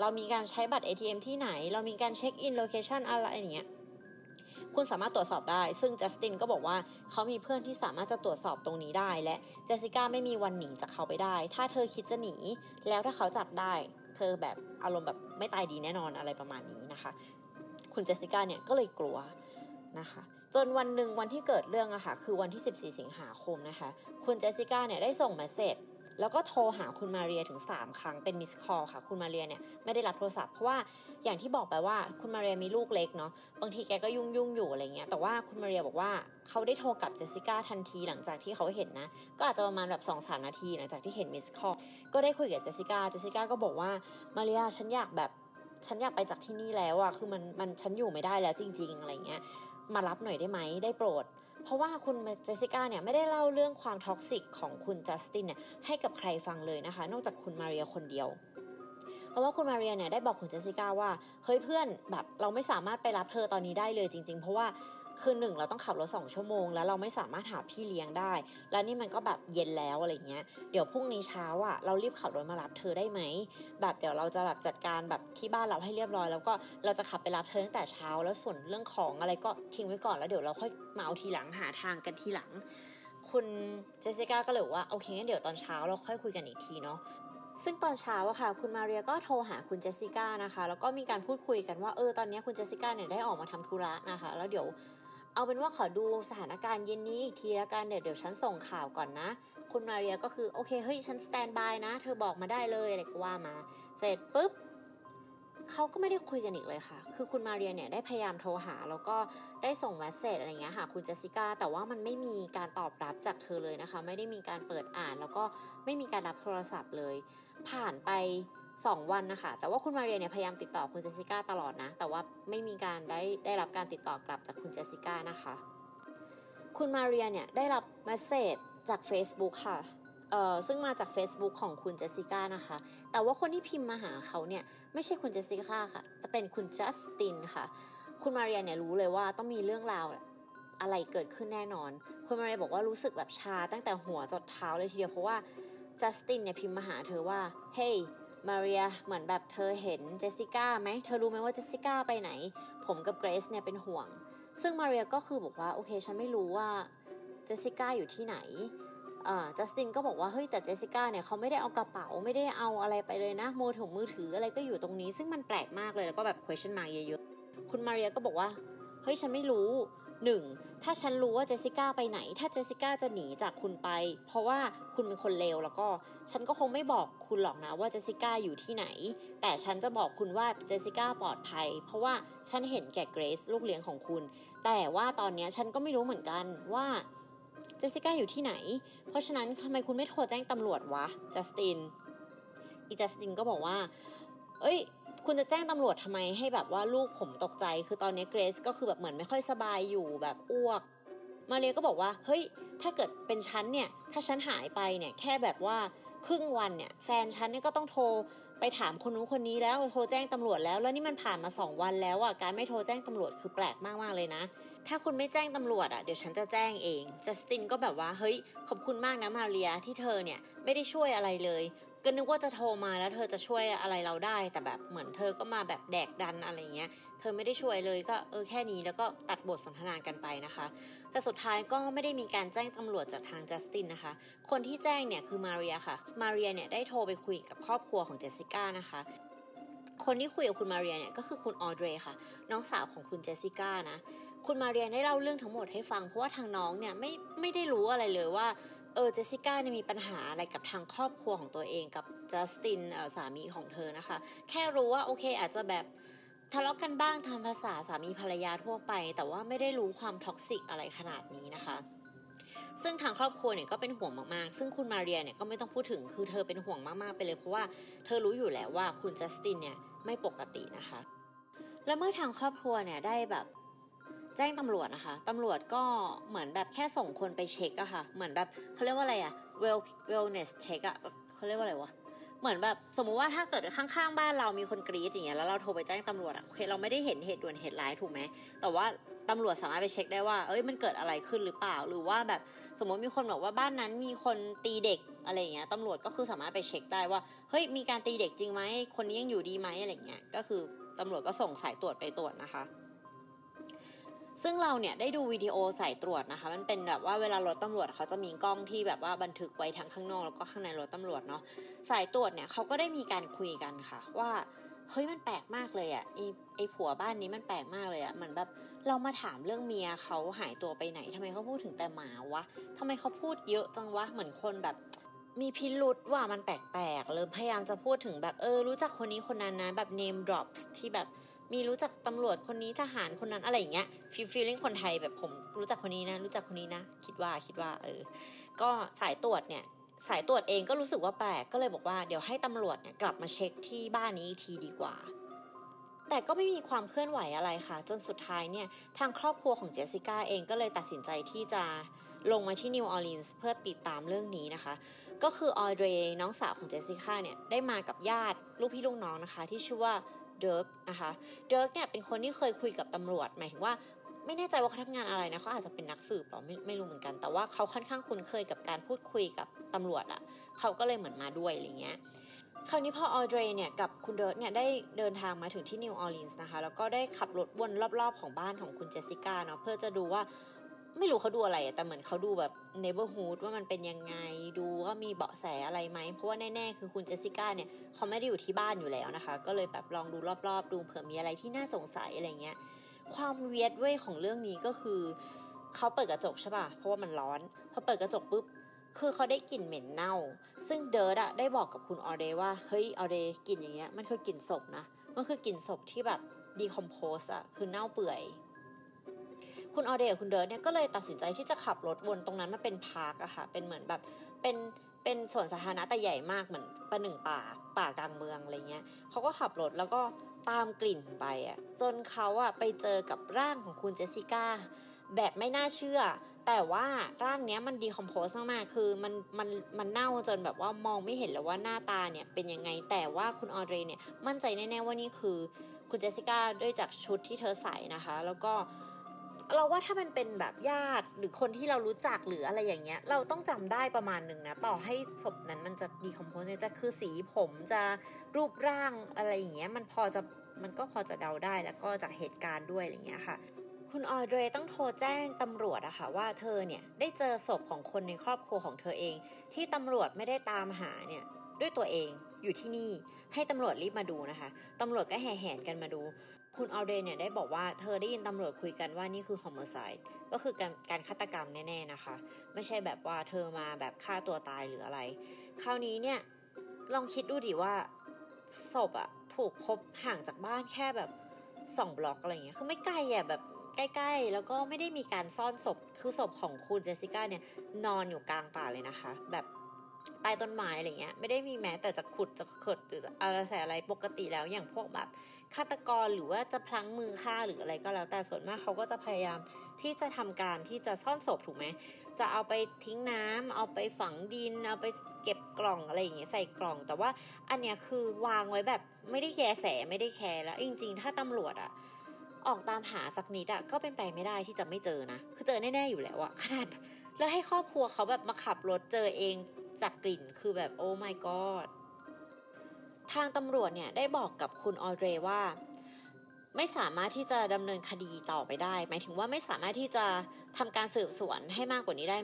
เรามีการใช้บัตร ATM ที่ไหน เรามีการ check in location อะไรอย่างเงี้ย คุณสามารถตรวจสอบได้ ซึ่งจัสตินก็บอกว่าเขามีเพื่อนที่สามารถจะตรวจสอบตรงนี้ได้ และเจสสิก้าไม่มีวันหนีจากเขาไปได้ ถ้าเธอคิดจะหนี แล้วถ้าเขาจับได้ เธอแบบอารมณ์แบบไม่ตายดีแน่นอนอะไรประมาณนี้นะคะ คุณเจสสิก้าเนี่ยก็เลยกลัวนะคะจนวันหนึ่งวันที่เกิดเรื่องอะค่ะคือวันที่ 14 สิงหาคมนะคะ คุณเจสสิก้าเนี่ยได้ส่งมาเสร็จ แล้วก็โทรหาคุณมาเรียถึง 3 ครั้งเป็นมิสคอลค่ะ คุณมาเรียเนี่ยไม่ได้รับโทรศัพท์เพราะว่าอย่างที่บอกไปว่าคุณมาเรียมีลูกเล็กเนาะบางทีแกก็ยุ่งยุ่งอยู่อะไรเงี้ยแต่ว่าคุณมาเรียบอกว่าเขาได้โทรกับเจสสิก้าทันทีหลังจากที่เขาเห็นนะ ก็อาจจะประมาณแบบ2อสานาทีหลังจากที่เห็น missed call ก็ได้คุยกับเจสสิก้าเจสสิก้าก็บอกว่ามาเรียฉันอยากแบบฉันอยากไปจากที่นี่แล้วอะคือมันมันฉันอยู่ไม่ได้แล้วจริง ๆ อะไรเงี้ยมารับหน่อยได้ไหมได้โปรด เพราะว่าคุณเจสสิก้าเนี่ยไม่ได้เล่าเรื่องความ toxic ของคุณจัสตินเนี่ยให้กับใครฟังเลยนะคะ นอกจากคุณมาเรียคนเดียวเพราะว่าคุณมาเรียเนี่ยได้บอกคุณเจสสิก้าว่าเฮ้ยเพื่อนแบบเราไม่สามารถไปรับเธอตอนนี้ได้เลยจริง ๆ เพราะว่า คือหนึ่งเราต้องขับรถสองชั่วโมง แล้วเราไม่สามารถหาพี่เลี้ยงได้ แล้วนี่มันก็แบบเย็นแล้วอะไรเงี้ยเดี๋ยวพรุ่งนี้เช้าอะเรารีบขับรถมารับเธอได้ไหมแบบเดี๋ยวเราจะแบบจัดการแบบที่บ้านเราให้เรียบร้อย แล้วก็เราจะขับไปรับเธอตั้งแต่เช้า แล้วส่วนเรื่องของอะไรก็ทิ้งไว้ก่อนแล้วเดี๋ยวเราค่อยมาเอาทีหลังหาทางกันทีหลัง คุณเจสสิก้าก็เลยว่าโอเคงั้นเดี๋ยวตอนเช้าเราค่อยคุยกันอีกทีเนาะซึ่งตอนเช้าอะค่ะ คุณมาเรียก็โทรหาคุณเจสสิก้านะคะ แล้วก็มีการพูดคุยกันว่าเออตอนนี้คุณเจสสิก้าเนี่ยได้ออกมาทำธุระนะคะ แล้วเดี๋ยว เอาเป็นว่าขอดูสถานการณ์เย็นนี้อีกทีแล้วกันเดี๋ยวเดี๋ยวฉันส่งข่าวก่อนนะ คุณมาเรียก็คือโอเคเฮ้ยฉัน standby นะ เธอบอกมาได้เลยอะไรก็ว่ามา เสร็จปุ๊บเขาก็ไม่ได้คุยกันอีกเลยค่ะ คือคุณมาเรียเนี่ยได้พยายามโทรหา แล้วก็ได้ส่ง message อะไรเงี้ยหาคุณเจสสิก้า แต่ว่ามันไม่มีการตอบรับจากเธอเลยนะคะ ไม่ได้มีการเปิดอ่าน แล้วก็ไม่มีการรับโทรศัพท์เลย ผ่านไป 2 วันนะคะ แต่ว่าคุณมาเรียเนี่ยพยายามติดต่อคุณเจสสิก้าตลอดนะ แต่ว่าไม่มีการได้ได้รับการติดต่อกลับจากคุณเจสสิก้านะคะ คุณมาเรียเนี่ยได้รับเมสเซจจาก Facebook ค่ะเอ่อซึ่งมาจาก Facebook ของคุณเจสสิก้านะคะ แต่ว่าคนที่พิมพ์มาหาเขาเนี่ยไม่ใช่คุณเจสสิก้าค่ะ แต่เป็นคุณจัสตินค่ะ คุณมาเรียเนี่ยรู้เลยว่าต้องมีเรื่องราวอะไรเกิดขึ้นแน่นอน คุณมาเรียบอกว่ารู้สึกแบบชาตั้งแต่หัวจดเท้าเลยทีเดียวเพราะว่าจัสตินเนี่ยพิมพ์มาหาเธอว่า เฮ้ย มาเรียเหมือนแบบเธอเห็นเจสสิก้าไหมเธอรู้ไหมว่าเจสสิก้าไปไหน ผมกับเกรซเนี่ยเป็นห่วง ซึ่งมาเรียก็คือบอกว่าโอเคฉันไม่รู้ว่าเจสสิก้าอยู่ที่ไหนอ่าจัสตินก็บอกว่าเฮ้ยแต่เจสสิก้าเนี่ยเขาไม่ได้เอากระเป๋าไม่ได้เอาอะไรไปเลยนะโมถือมือถืออะไรก็อยู่ตรงนี้ ซึ่งมันแปลกมากเลยแล้วก็แบบ question mark เยอะๆคุณมาเรียก็บอกว่าเฮ้ยฉันไม่รู้หนึ่ง ถ้าฉันรู้ว่าเจสสิก้าไปไหน ถ้าเจสสิก้าจะหนีจากคุณไป เพราะว่าคุณเป็นคนเลวแล้วก็ ฉันก็คงไม่บอกคุณหรอกนะว่าเจสสิก้าอยู่ที่ไหน แต่ฉันจะบอกคุณว่าเจสสิก้าปลอดภัย เพราะว่าฉันเห็นแก่เกรซลูกเลี้ยงของคุณ แต่ว่าตอนนี้ฉันก็ไม่รู้เหมือนกันว่าเจสสิก้าอยู่ที่ไหน เพราะฉะนั้นทำไมคุณไม่โทรแจ้งตำรวจวะจัสตินอีจัสตินก็บอกว่า เอ้ย คุณจะแจ้งตำรวจทำไมให้แบบว่าลูกผมตกใจ คือตอนนี้เกรซก็คือแบบเหมือนไม่ค่อยสบายอยู่แบบอ้วก มาเรียก็บอกว่า เฮ้ย ถ้าเกิดเป็นฉันเนี่ย ถ้าฉันหายไปเนี่ยแค่แบบว่าครึ่งวันเนี่ยแฟนฉันเนี่ยก็ต้องโทรไปถามคนนู้นคนนี้แล้วโทรแจ้งตำรวจแล้ว แล้วนี่มันผ่านมาสองวันแล้วอะการไม่โทรแจ้งตำรวจคือแปลกมากๆเลยนะ ถ้าคุณไม่แจ้งตำรวจอะเดี๋ยวฉันจะแจ้งเองจัสตินก็แบบว่าเฮ้ยขอบคุณมากนะมาเรียที่เธอเนี่ยไม่ได้ช่วยอะไรเลย ก็นึกว่าจะโทรมาแล้วเธอจะช่วยอะไรเราได้ แต่แบบเหมือนเธอก็มาแบบแดกดันอะไรเงี้ย เธอไม่ได้ช่วยเลยก็เออแค่นี้แล้วก็ตัดบทสนทนากันไปนะคะ แต่สุดท้ายก็ไม่ได้มีการแจ้งตำรวจจากทางจัสตินนะคะ คนที่แจ้งเนี่ยคือมาเรียค่ะ มาเรียเนี่ยได้โทรไปคุยกับครอบครัวของเจสสิก้านะคะคนที่คุยกับคุณมาเรียเนี่ยก็คือคุณออเดรค่ะ น้องสาวของคุณเจสสิก้านะ คุณมาเรียได้เล่าเรื่องทั้งหมดให้ฟังเพราะว่าทางน้องเนี่ยไม่ไม่ได้รู้อะไรเลยว่า เออเจสสิก้าเนี่ยมีปัญหาอะไรกับทางครอบครัวของตัวเองกับจัสตินสามีของเธอนะคะ แค่รู้ว่าโอเคอาจจะแบบทะเลาะกันบ้างตามประสาสามีภรรยาทั่วไป แต่ว่าไม่ได้รู้ความ toxic อะไรขนาดนี้นะคะ ซึ่งทางครอบครัวเนี่ยก็เป็นห่วงมากๆ ซึ่งคุณมาเรียเนี่ยก็ไม่ต้องพูดถึงคือเธอเป็นห่วงมากๆไปเลยเพราะว่าเธอรู้อยู่แล้วว่าคุณจัสตินเนี่ยไม่ปกตินะคะ และเมื่อทางครอบครัวเนี่ยได้แบบ แจ้งตำรวจนะคะ ตำรวจก็เหมือนแบบแค่ส่งคนไปเช็คอะค่ะ เหมือนแบบเขาเรียกว่าอะไรอะ well wellness check อะเขาเรียกว่าอะไรวะ เหมือนแบบสมมุติว่าถ้าเกิดข้างๆบ้านเรามีคนกรีดอย่างเงี้ยแล้วเราโทรไปแจ้งตำรวจอะโอเคเราไม่ได้เห็นเหตุด่วนเหตุร้ายถูกไหม แต่ว่าตำรวจสามารถไปเช็คได้ว่า เอ้ยมันเกิดอะไรขึ้นหรือเปล่า หรือว่าแบบสมมติมีคนบอกว่าบ้านนั้นมีคนตีเด็กอะไรเงี้ยตำรวจก็คือสามารถไปเช็คได้ว่า เฮ้ยมีการตีเด็กจริงไหม คนนี้ยังอยู่ดีไหมอะไรเงี้ย ก็คือตำรวจก็ส่งสายตรวจไปตรวจนะคะ ซึ่งเราเนี่ยได้ดูวิดีโอสายตรวจนะคะ มันเป็นแบบว่าเวลารถตำรวจเขาจะมีกล้องที่แบบว่าบันทึกไว้ทั้งข้างนอกแล้วก็ข้างในรถตำรวจเนาะสายตรวจเนี่ยเขาก็ได้มีการคุยกันค่ะ ว่าเฮ้ยมันแปลกมากเลยอะ่ะไอไอผัวบ้านนี้มันแปลกมากเลยอะ่ะเหมือนแบบเรามาถามเรื่องเมียเขาหายตัวไปไหนทำไมเขาพูดถึงแต่หมาวะทำไมเขาพูดเยอะจังวะเหมือนคนแบบมีพิรุษว่ามันแปลกๆเลยพยายามจะพูดถึงแบบเออรู้จักคนนี้คนนั้นนะแบบ name drops ที่แบบ มีรู้จักตำรวจคนนี้ทหารคนนั้นอะไรอย่างเงี้ย feel feeling คนไทยแบบผมรู้จักคนนี้นะ รู้จักคนนี้นะ คิดว่าคิดว่าเออ ก็สายตรวจเนี่ย สายตรวจเองก็รู้สึกว่าแปลกก็เลยบอกว่าเดี๋ยวให้ตำรวจเนี่ยกลับมาเช็คที่บ้านนี้ทีดีกว่า แต่ก็ไม่มีความเคลื่อนไหวอะไรค่ะ จนสุดท้ายเนี่ยทางครอบครัวของเจสสิก้าเองก็เลยตัดสินใจที่จะลงมาที่นิวออร์ลีนส์เพื่อติดตามเรื่องนี้นะคะ ก็คือออเดรน้องสาวของเจสสิก้าเนี่ยได้มากับญาติลูกพี่ลูกน้องนะคะ ที่ชื่อว่า เดิร์กนะคะเดิร์กเนี่ยเป็นคนที่เคยคุยกับตำรวจหมายถึงว่าไม่แน่ใจว่าเขาทำงานอะไรนะเขาอาจจะเป็นนักสืบหรอไม่ไม่รู้เหมือนกัน แต่ว่าเขาค่อนข้างคุ้นเคยกับการพูดคุยกับตำรวจอะ่ะเขาก็เลยเหมือนมาด้วยอะไรเงี้ยคราวนี้พอออเดรเนี่ยกับคุณเดิร์กเนี่ยได้เดินทางมาถึงที่นิวออร์ลีนส์นะคะแล้วก็ได้ขับรถวนรอบๆของบ้านของคุณเจสสิก้าเนาะเพื่อจะดูว่า ไม่รู้เขาดูอะไรแต่เหมือนเขาดูแบบ neighborhood ว่ามันเป็นยังไงดูว่ามีเบาะแสอะไรไหม เพราะว่าแน่ๆ คือคุณเจสสิก้าเนี่ยเขาไม่ได้อยู่ที่บ้านอยู่แล้วนะคะ ก็เลยแบบลองดูรอบๆ ดูเผื่อมีอะไรที่น่าสงสัยอะไรเงี้ยความ weird เว้ยของเรื่องนี้ก็คือเขาเปิดกระจกใช่ป่ะเพราะว่ามันร้อนพอเปิดกระจกปุ๊บคือเขาได้กลิ่นเหม็นเน่า ซึ่งเดิร์กอะได้บอกกับคุณออเดรว่าเฮ้ยออเดรกลิ่นอย่างเงี้ยมันคือกลิ่นศพนะมันคือกลิ่นศพที่แบบ decompose อะคือเน่าเปื่อย คุณออเดรกับคุณเดิร์กเนี่ยก็เลยตัดสินใจที่จะขับรถวนตรงนั้นมาเป็น park อะค่ะ เป็นเหมือนแบบเป็นเป็นสวนสาธารณะแต่ใหญ่มากเหมือนประหนึ่งป่าป่ากลางเมืองอะไรเงี้ยเขาก็ขับรถแล้วก็ตามกลิ่นไปอะจนเขาอะไปเจอกับร่างของคุณเจสสิก้าแบบไม่น่าเชื่อ แต่ว่าร่างเนี้ยมันดีคอมโพสมากๆ คือมันมันมันเน่าจนแบบว่ามองไม่เห็นแล้วว่าหน้าตาเนี่ยเป็นยังไง แต่ว่าคุณออเดรเนี่ยมั่นใจแน่ๆว่านี่คือคุณเจสสิก้าด้วยจากชุดที่เธอใส่นะคะ แล้วก็ เราว่าถ้ามันเป็นแบบญาติหรือคนที่เรารู้จักหรืออะไรอย่างเงี้ย เราต้องจำได้ประมาณหนึ่งนะต่อให้ศพนั้นมันจะดีคอมโพสจะคือสีผมจะรูปร่างอะไรอย่างเงี้ยมันพอจะมันก็พอจะเดาได้แล้วก็จากเหตุการณ์ด้วยอะไรเงี้ยค่ะ คุณออเดรต้องโทรแจ้งตำรวจอะค่ะว่าเธอเนี่ยได้เจอศพของคนในครอบครัวของเธอเอง ที่ตำรวจไม่ได้ตามหาเนี่ยด้วยตัวเองอยู่ที่นี่ให้ตำรวจรีบมาดูนะคะตำรวจก็แห่แหนกันมาดู คุณออเดรเนี่ยได้บอกว่าเธอได้ยินตำรวจคุยกันว่านี่คือ homicide ก็คือการการฆาตกรรมแน่ๆนะคะ ไม่ใช่แบบว่าเธอมาแบบฆ่าตัวตายหรืออะไร คราวนี้เนี่ยลองคิดดูดิว่าศพอะถูกพบห่างจากบ้านแค่แบบสองบล็อกอะไรเงี้ยคือไม่ไกลอะแบบใกล้ๆ แล้วก็ไม่ได้มีการซ่อนศพคือศพของคุณเจสสิก้าเนี่ยนอนอยู่กลางป่าเลยนะคะ แบบ ใต้ต้นไม้อะไรเงี้ยไม่ได้มีแม้แต่จะขุดจะขดหรืออะไรใส่อะไรปกติแล้วอย่างพวกแบบฆาตกรหรือว่าจะพลั้งมือฆ่าหรืออะไรก็แล้วแต่ส่วนมากเขาก็จะพยายามที่จะทำการที่จะซ่อนศพถูกไหมจะเอาไปทิ้งน้ำเอาไปฝังดิน เอาไปเก็บกล่องอะไรอย่างเงี้ยใส่กล่อง แต่ว่าอันเนี้ยคือวางไว้แบบไม่ได้แคร์แสไม่ได้แคร์แล้วจริง ๆ ถ้าตำรวจอะออกตามหาสักนิดอะก็เป็นไปไม่ได้ที่จะไม่เจอนะคือเจอแน่ๆอยู่แล้วอะขนาดแล้วให้ครอบครัวเขาแบบมาขับรถเจอเอง จากกลิ่นคือแบบโอ้ my god ทางตำรวจเนี่ยได้บอกกับคุณออเดรว่า ไม่สามารถที่จะดำเนินคดีต่อไปได้ หมายถึงว่าไม่สามารถที่จะทำการสืบสวนให้มากกว่านี้ได้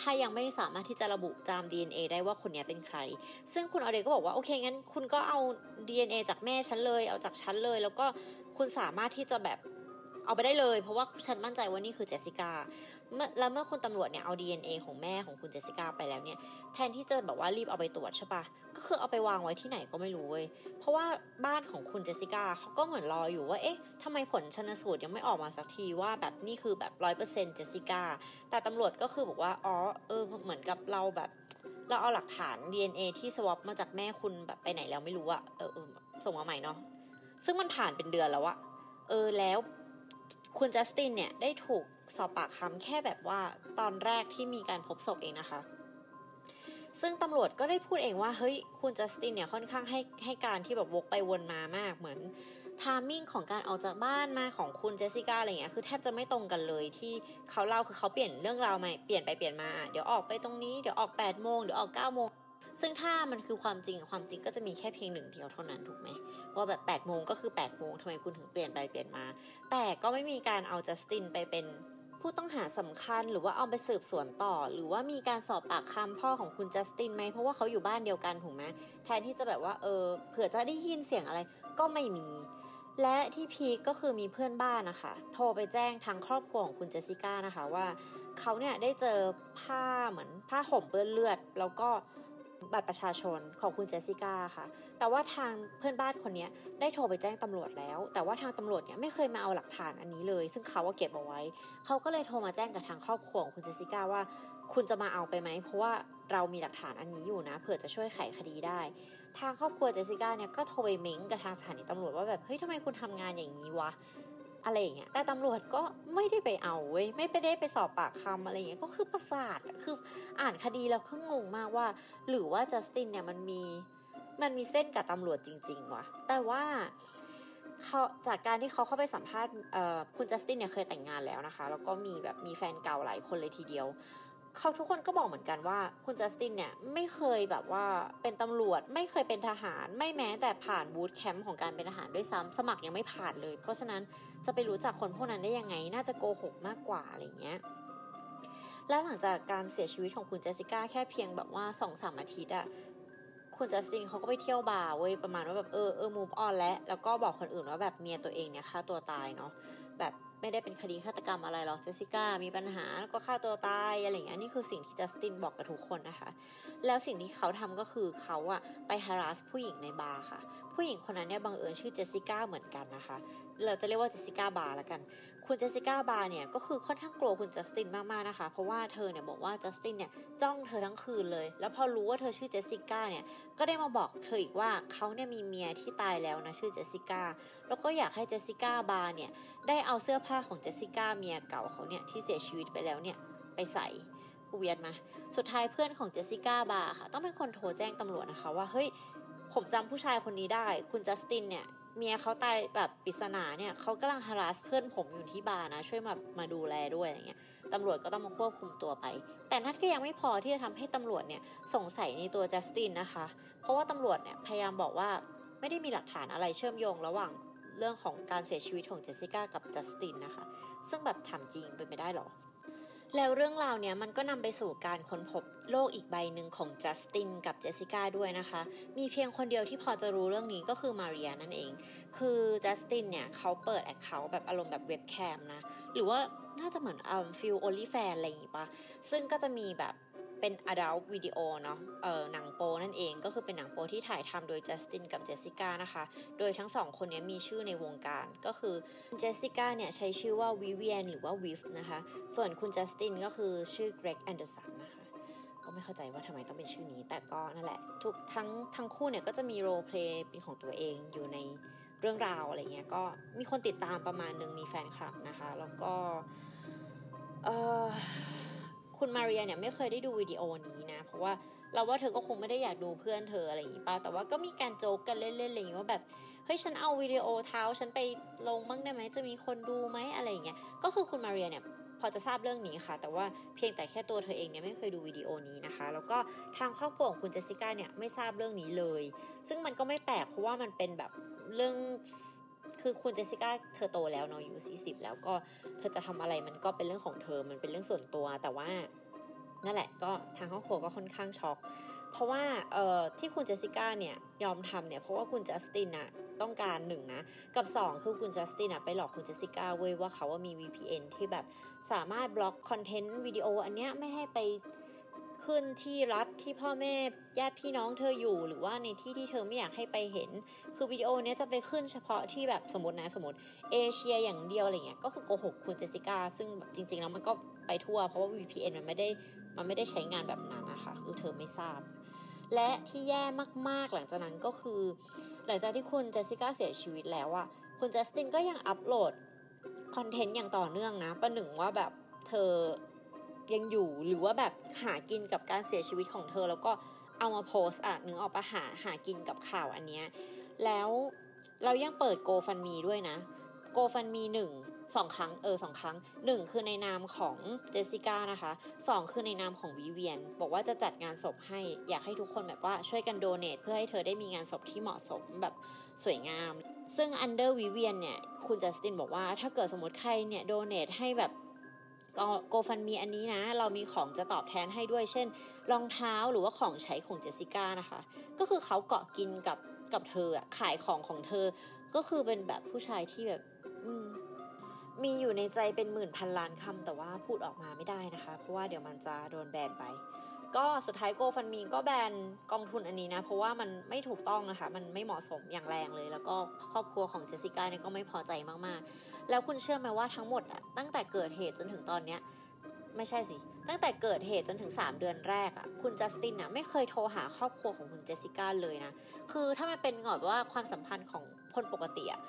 ถ้ายังไม่สามารถที่จะระบุจาม DNA ได้ว่าคนนี้เป็นใคร ซึ่งคุณออเดรก็บอกว่าโอเคงั้นคุณก็เอา DNA จากแม่ฉันเลย เอาจากฉันเลย แล้วก็คุณสามารถที่จะแบบเอาไปได้เลย เพราะว่าฉันมั่นใจว่านี่คือเจสสิก้า แล้วเมื่อคุณตำรวจเนี่ยเอา DNA ของแม่ของคุณเจสสิก้าไปแล้วเนี่ยแทนที่จะแบบว่ารีบเอาไปตรวจใช่ปะก็คือเอาไปวางไว้ที่ไหนก็ไม่รู้เว้ยเพราะว่าบ้านของคุณเจสสิก้าเขาก็เหมือนรออยู่ว่าเอ๊ะทำไมผลชนสูตรยังไม่ออกมาสักทีว่าแบบนี่คือแบบร้อยเปอร์เซ็นต์เจสสิก้าแต่ตำรวจก็คือบอกว่าอ๋อเออเหมือนกับเราแบบเราเอาหลักฐาน DNA ที่สวอปมาจากแม่คุณแบบไปไหนแล้วไม่รู้อะเออเออส่งมาใหม่เนาะซึ่งมันผ่านเป็นเดือนแล้วอะเออแล้วคุณจัสตินเนี่ยได้ถูก สอบปากคำแค่แบบว่าตอนแรกที่มีการพบศพเองนะคะ ซึ่งตำรวจก็ได้พูดเองว่าเฮ้ยคุณจัสตินเนี่ยค่อนข้างให้ให้การที่แบบวกไปวนมามากเหมือนทามมิ่งของการออกจากบ้านมาของคุณเจสสิก้าอะไรเงี้ยคือแทบจะไม่ตรงกันเลยที่เขาเล่าคือเขาเปลี่ยนเรื่องราวใหม่เปลี่ยนไปเปลี่ยนมาเดี๋ยวออกไปตรงนี้เดี๋ยวออก8ปดโมงเดี๋ยวออก9ก้าโมงซึ่งถ้ามันคือความจริงความจริงก็จะมีแค่เพียงหนึ่งเดียวเท่านั้นถูกไหมว่าแบบ8ปดโมงก็คือ8ปดโมงทำไมคุณถึงเปลี่ยนไปเปลี่ยนมา แต่ก็ไม่มีการเอาจัสตินไปเป็น ผู้ต้องหาสำคัญหรือว่าเอาไปสืบสวนต่อ หรือว่ามีการสอบปากคำพ่อของคุณจัสตินไหมเพราะว่าเขาอยู่บ้านเดียวกันถูกไหมแทนที่จะแบบว่าเออเผื่อจะได้ยินเสียงอะไรก็ไม่มี และที่พีก็คือมีเพื่อนบ้านนะคะ โทรไปแจ้งทางครอบครัวของคุณเจสิก้านะคะว่าเขาเนี่ยได้เจอผ้าเหมือนผ้าห่มเปื้อนเลือด แล้วก็บัตรประชาชนของคุณเจสสิก้าค่ะ แต่ว่าทางเพื่อนบ้านคนนี้ได้โทรไปแจ้งตำรวจแล้ว แต่ว่าทางตำรวจเนี่ยไม่เคยมาเอาหลักฐานอันนี้เลย ซึ่งเขาว่าเก็บเอาไว้ เขาก็เลยโทรมาแจ้งกับทางครอบครัวของคุณเจสสิก้าว่า คุณจะมาเอาไปไหม เพราะว่าเรามีหลักฐานอันนี้อยู่นะ เผื่อจะช่วยไขคดีได้ ทางครอบครัวเจสสิก้าเนี่ยก็โทรไปเม้งกับทางสถานีตำรวจว่าแบบเฮ้ยทำไมคุณทำงานอย่างนี้วะอะไรอย่างเงี้ย แต่ตำรวจก็ไม่ได้ไปเอาเว้ย ไม่ไปได้ไปสอบปากคำอะไรอย่างเงี้ย ก็คือประสาท คืออ่านคดีแล้วก็งงมากว่า หรือว่าจัสตินเนี่ยมันมี มันมีเส้นกับตำรวจจริง ๆ ว่ะ แต่ว่าเขาจากการที่เขาเข้าไปสัมภาษณ์คุณจัสตินเนี่ยเคยแต่งงานแล้วนะคะ แล้วก็มีแบบมีแฟนเก่าหลายคนเลยทีเดียว เขาทุกคนก็บอกเหมือนกันว่า คุณจัสตินเนี่ยไม่เคยแบบว่าเป็นตำรวจไม่เคยเป็นทหาร ไม่แม้แต่ผ่านบูตแคมป์ของการเป็นทหารด้วยซ้ำสมัครยังไม่ผ่านเลย เพราะฉะนั้นจะไปรู้จักคนพวกนั้นได้ยังไง น่าจะโกหกมากกว่าอะไรเงี้ยแล้วหลังจากการเสียชีวิตของคุณเจสสิก้าแค่เพียงแบบว่าสองสามอาทิตย์อะ คุณจัสตินเขาก็ไปเที่ยวบาร์เว้ยประมาณว่าแบบเออเออ move on แล้วแล้วก็บอกคนอื่นว่าแบบเมียตัวเองเนี่ยฆ่าตัวตายเนาะแบบไม่ได้เป็นคดีฆาตกรรมอะไรหรอกเจสสิก้ามีปัญหาแล้วก็ฆ่าตัวตายอะไรอย่างเงี้ยนี่คือสิ่งที่จัสตินบอกกับทุกคนนะคะ แล้วสิ่งที่เขาทำก็คือเขาอะไป harass ผู้หญิงในบาร์ค่ะผู้หญิงคนนั้นเนี่ยบังเอิญชื่อเจสสิก้าเหมือนกันนะคะ เราจะเรียกว่าเจสสิก้าบาร์ละกัน คุณเจสสิก้าบาร์เนี่ยก็คือค่อนข้างกลัวคุณจัสตินมากๆนะคะ เพราะว่าเธอเนี่ยบอกว่าจัสตินเนี่ยจ้องเธอทั้งคืนเลย แล้วพอรู้ว่าเธอชื่อเจสสิก้าเนี่ยก็ได้มาบอกเธออีกว่าเขาเนี่ยมีเมียที่ตายแล้วนะชื่อเจสสิก้าแล้วก็อยากให้เจสสิก้าบาร์เนี่ยได้เอาเสื้อผ้าของเจสสิก้าเมียเก่าเขาเนี่ยที่เสียชีวิตไปแล้วเนี่ยไปใส่เวียนมา สุดท้ายเพื่อนของเจสสิก้าบาร์ค่ะ ต้องเป็นคนโทรแจ้งตำรวจนะคะว่า เฮ้ย ผมจำผู้ชายคนนี้ได้ คุณจัสตินเนี่ยเมียเขาตายแบบปริศนาเนี่ยเขากำลังฮาราสเพื่อนผมอยู่ที่บาร์นะ ช่วยมามาดูแลด้วยอย่างเงี้ยตำรวจก็ต้องมาควบคุมตัวไป แต่นั่นก็ยังไม่พอที่จะทำให้ตำรวจเนี่ยสงสัยในตัวจัสตินนะคะ เพราะว่าตำรวจเนี่ยพยายามบอกว่าไม่ได้มีหลักฐานอะไรเชื่อมโยงระหว่างเรื่องของการเสียชีวิตของเจสสิก้ากับจัสตินนะคะ ซึ่งแบบถามจริงเป็นไม่ได้หรอ แล้วเรื่องราวเนี้ยมันก็นำไปสู่การค้นพบโลกอีกใบหนึ่งของจัสตินกับเจสสิก้าด้วยนะคะ มีเพียงคนเดียวที่พอจะรู้เรื่องนี้ก็คือมาเรียนั่นเอง คือจัสตินเนี่ยเขาเปิด account แบบอารมณ์แบบเว็บแคมนะ หรือว่าน่าจะเหมือนอ่า feel OnlyFans อะไรอย่างงี้ปะซึ่งก็จะมีแบบ เป็น adult วิดีโอเนาะเออหนังโป๊นั่นเองก็คือเป็นหนังโป๊ที่ถ่ายทำโดยจัสตินกับเจสสิก้านะคะ โดยทั้งสองคนนี้มีชื่อในวงการก็คือเจสสิก้าเนี่ยใช้ชื่อว่าวิเวียนหรือว่าวิฟนะคะ ส่วนคุณจัสตินก็คือชื่อเกรกแอนเดอร์สันนะคะก็ไม่เข้าใจว่าทำไมต้องเป็นชื่อนี้ แต่ก็นั่นแหละ ทุกทั้งทั้งคู่เนี่ยก็จะมี role play เป็นของตัวเองอยู่ในเรื่องราวอะไรเงี้ยก็มีคนติดตามประมาณหนึ่งมีแฟนคลับนะคะ แล้วก็เออ คุณมาเรียเนี่ยไม่เคยได้ดูวิดีโอนี้นะ เพราะว่าเราว่าเธอก็คงไม่ได้อยากดูเพื่อนเธออะไรอย่างนี้ป่ะแต่ว่าก็มีการโจกกันเล่นๆอะไรอย่างนี้ว่าแบบเฮ้ยฉันเอาวิดีโอเท้าฉันไปลงบ้างได้ไหมจะมีคนดูไหมอะไรอย่างเงี้ยก็คือคุณมาเรียเนี่ยพอจะทราบเรื่องนี้ค่ะ แต่ว่าเพียงแต่แค่ตัวเธอเองเนี่ยไม่เคยดูวิดีโอนี้นะคะ แล้วก็ทางครอบครัวของคุณเจสสิก้าเนี่ยไม่ทราบเรื่องนี้เลย ซึ่งมันก็ไม่แปลกเพราะว่ามันเป็นแบบเรื่อง คือคุณเจสสิก้าเธอโตแล้วเนาะอายุสี่สิบแล้วก็เธอจะทำอะไรมันก็เป็นเรื่องของเธอมันเป็นเรื่องส่วนตัว แต่ว่านั่นแหละก็ทางครอบครัวก็ค่อนข้างช็อก เพราะว่าเอ่อที่คุณเจสสิก้าเนี่ยยอมทำเนี่ยเพราะว่าคุณจัสตินอะต้องการหนึ่งนะกับ 2 คือคุณจัสตินอะไปหลอกคุณเจสสิก้าเว้ยว่าเขาว่ามี VPN ที่แบบสามารถ block content วิดีโออันเนี้ยไม่ให้ไป ขึ้นที่รัฐที่พ่อแม่ญาติพี่น้องเธออยู่ หรือว่าในที่ที่เธอไม่อยากให้ไปเห็น คือวิดีโอเนี้ยจะไปขึ้นเฉพาะที่แบบสมมตินะสมมติเอเชียอย่างเดียวอะไรเงี้ยก็คือโกหกคุณเจสสิก้าซึ่งจริงๆแล้วมันก็ไปทั่ว เพราะว่า VPN มันไม่ได้มันไม่ได้ใช้งานแบบนั้นนะคะคือเธอไม่ทราบ และที่แย่มากๆหลังจากนั้นก็คือ หลังจากที่คุณเจสสิก้าเสียชีวิตแล้วอะคุณจัสตินก็ยังอัปโหลดคอนเทนต์อย่างต่อเนื่องนะประหนึ่งว่าแบบเธอ ยังอยู่หรือว่าแบบหากินกับการเสียชีวิตของเธอ แล้วก็เอามาโพสต์อะนึงออกปะหาหากินกับข่าวอันเนี้ยแล้วเรายังเปิดโกฟันมีด้วยนะโกฟันมีหนึ่งสองครั้งเออสองครั้งหนึ่งคือในนามของเจสสิก้านะคะสองคือในนามของวิเวียน บอกว่าจะจัดงานศพให้อยากให้ทุกคนแบบว่าช่วยกัน donate เพื่อให้เธอได้มีงานศพที่เหมาะสมแบบสวยงาม ซึ่ง under วิเวียนเนี่ย คุณจัสตินบอกว่าถ้าเกิดสมมติใครเนี่ย donate ให้แบบ GoFundMe อันนี้นะ เรามีของจะตอบแทนให้ด้วย เช่น รองเท้าหรือว่าของใช้ของเจสสิก้านะคะ ก็คือเขาเกาะกินกับกับเธอขายของของเธอ ก็คือเป็นแบบผู้ชายที่แบบอืมมีอยู่ในใจเป็นหมื่นพันล้านคำแต่ว่าพูดออกมาไม่ได้นะคะ เพราะว่าเดี๋ยวมันจะโดนแบนไป ก็สุดท้ายโกฟันมีก็แบนกองทุนอันนี้นะ เพราะว่ามันไม่ถูกต้องนะคะ มันไม่เหมาะสมอย่างแรงเลย แล้วก็ครอบครัวของเจสสิก้าเนี่ยก็ไม่พอใจมากๆ แล้วคุณเชื่อไหมว่าทั้งหมดอะตั้งแต่เกิดเหตุจนถึงตอนเนี้ยไม่ใช่สิ ตั้งแต่เกิดเหตุจนถึง 3 เดือนแรกอะคุณจัสตินอะไม่เคยโทรหาครอบครัวของคุณเจสสิก้าเลยนะ คือถ้ามันเป็นแบบว่าความสัมพันธ์ของคนปกติอะ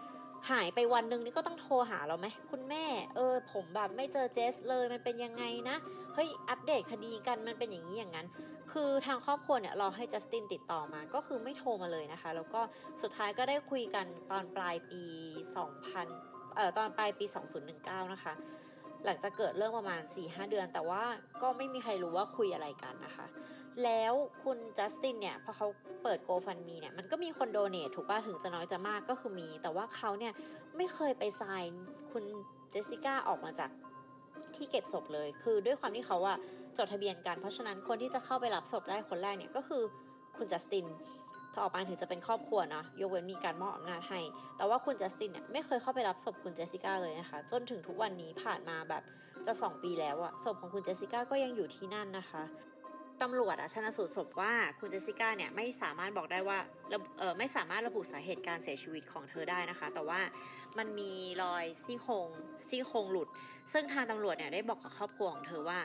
หายไปวันหนึ่งนี่ก็ต้องโทรหาเราไหมคุณแม่ เออ ผมแบบไม่เจอเจสเลยมันเป็นยังไงนะเฮ้ยอัปเดตคดีกันมันเป็นอย่างนี้อย่างนั้น คือทางครอบครัวเนี่ยรอให้จัสตินติดต่อมา ก็คือไม่โทรมาเลยนะคะ แล้วก็สุดท้ายก็ได้คุยกันตอนปลายปี 2000เอ่อตอนปลายปี 2019 นะคะ หลังจากเกิดเรื่องประมาณ 4-5 เดือน แต่ว่าก็ไม่มีใครรู้ว่าคุยอะไรกันนะคะ แล้วคุณจัสตินเนี่ยพอเขาเปิดโกฟันมีเนี่ยมันก็มีคนโดเนทถูกป่ะถึงจะน้อยจะมากก็คือมี แต่ว่าเขาเนี่ยไม่เคยไปไซน์คุณเจสสิก้าออกมาจากที่เก็บศพเลย คือด้วยความที่เขาอะจดทะเบียนกัน เพราะฉะนั้นคนที่จะเข้าไปรับศพได้คนแรกเนี่ยก็คือคุณจัสตินถ้าออกมาถึงจะเป็นครอบครัวเนาะยกเว้นมีการมอบอำนาจให้ แต่ว่าคุณจัสตินเนี่ยไม่เคยเข้าไปรับศพคุณเจสสิก้าเลยนะคะ จนถึงทุกวันนี้ผ่านมาแบบจะสองปีแล้วอะศพของคุณเจสสิก้าก็ยังอยู่ที่นั่นนะคะ ตำรวจอะชนะสูตรศพว่าคุณเจสสิก้าเนี่ยไม่สามารถบอกได้ว่าเออไม่สามารถระบุสาเหตุการเสียชีวิตของเธอได้นะคะ แต่ว่ามันมีรอยซี่โครงซี่โครงหลุด ซึ่งทางตำรวจเนี่ยได้บอกกับครอบครัวของเธอว่า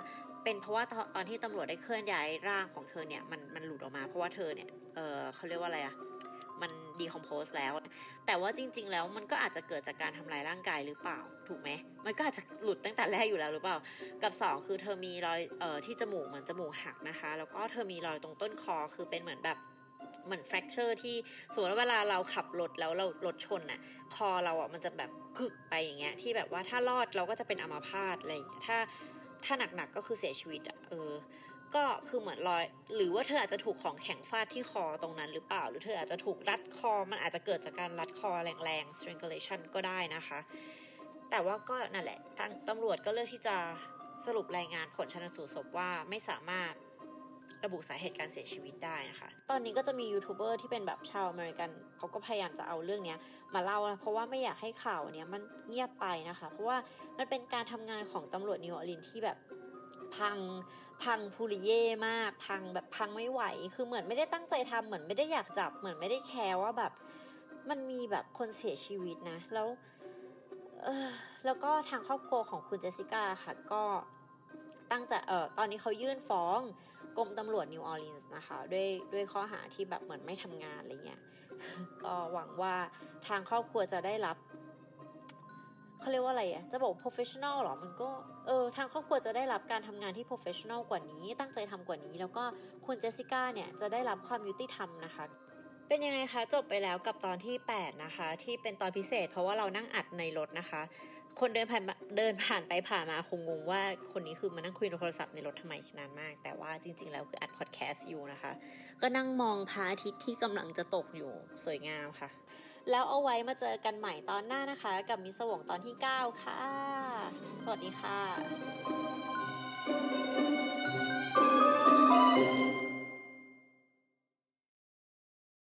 เป็นเพราะว่าตอนที่ตำรวจได้เคลื่อนย้ายร่างของเธอเนี่ยมันมันหลุดออกมาเพราะว่าเธอเนี่ยเออเขาเรียกว่าอะไรอะ มันดีคอมโพสแล้ว แต่ว่าจริง ๆ แล้วมันก็อาจจะเกิดจากการทำลายร่างกายหรือเปล่า ถูกไหม มันก็อาจจะหลุดตั้งแต่แรกอยู่แล้วหรือเปล่า กับ 2 คือเธอมีรอยเอ่อที่จมูกเหมือนจมูกหักนะคะ แล้วก็เธอมีรอยตรงต้นคอคือเป็นเหมือนแบบเหมือน fracture ที่สมมติว่าเวลาเราขับรถแล้วเรารถชนน่ะคอเราอะมันจะแบบกึกไปอย่างเงี้ยที่แบบว่าถ้ารอดเราก็จะเป็นอัมาพาตอะไรอย่างเงี้ยถ้าถ้าหนักๆก็คือเสียชีวิตอะเออ ก็คือเหมือนรอย หรือว่าเธออาจจะถูกของแข็งฟาดที่คอตรงนั้นหรือเปล่า หรือเธออาจจะถูกรัดคอ มันอาจจะเกิดจากการรัดคอแรงๆ strangulation ก็ได้นะคะ แต่ว่าก็นั่นแหละตำรวจก็เลือกที่จะสรุปรายงานผลชันสูตรศพว่าไม่สามารถระบุสาเหตุการเสียชีวิตได้นะคะ ตอนนี้ก็จะมียูทูบเบอร์ที่เป็นแบบชาวอเมริกันเขาก็พยายามจะเอาเรื่องนี้มาเล่านะเพราะว่าไม่อยากให้ข่าวเนี้ยมันเงียบไปนะคะ เพราะว่ามันเป็นการทำงานของตำรวจนิวออร์ลีนที่แบบ พังพังพูริเย่มาก พังแบบพังไม่ไหว คือเหมือนไม่ได้ตั้งใจทำเหมือนไม่ได้อยากจับ เหมือนไม่ได้แคร์ว่าแบบ มันมีแบบคนเสียชีวิตนะ แล้วแล้วก็ทางครอบครัวของคุณเจสสิก้าค่ะ ก็ตั้งใจเออตอนนี้เขายื่นฟ้องกรมตำรวจนิวออร์ลีนส์นะคะ ด้วยด้วยข้อหาที่แบบเหมือนไม่ทำงานอะไรเงี้ยก็หวังว่าทางครอบครัวจะได้รับ เขาเรียกว่าอะไรอะจะบอก professional หรอ มันก็ เออ ทางครอบครัวจะได้รับการทำงานที่ professional กว่านี้ ตั้งใจทำกว่านี้ แล้วก็คุณเจสสิก้าเนี่ย จะได้รับความยุติธรรมนะคะ เป็นยังไงคะ จบไปแล้วกับตอนที่ 8 นะคะ ที่เป็นตอนพิเศษ เพราะว่าเรานั่งอัดในรถนะคะ คนเดินผ่านเดินผ่านไปผ่านมาคงงงว่าคนนี้คือมานั่งคุยโทรศัพท์ในรถทำไมนานมาก แต่ว่าจริง ๆ แล้วคืออัดพอดแคสต์อยู่นะคะ ก็นั่งมองพระอาทิตย์ที่กำลังจะตกอยู่ สวยงามค่ะ แล้วเอาไว้มาเจอกันใหม่ตอนหน้านะคะ กับมิสวงตอนที่ 9 ค่ะ สวัสดีค่ะ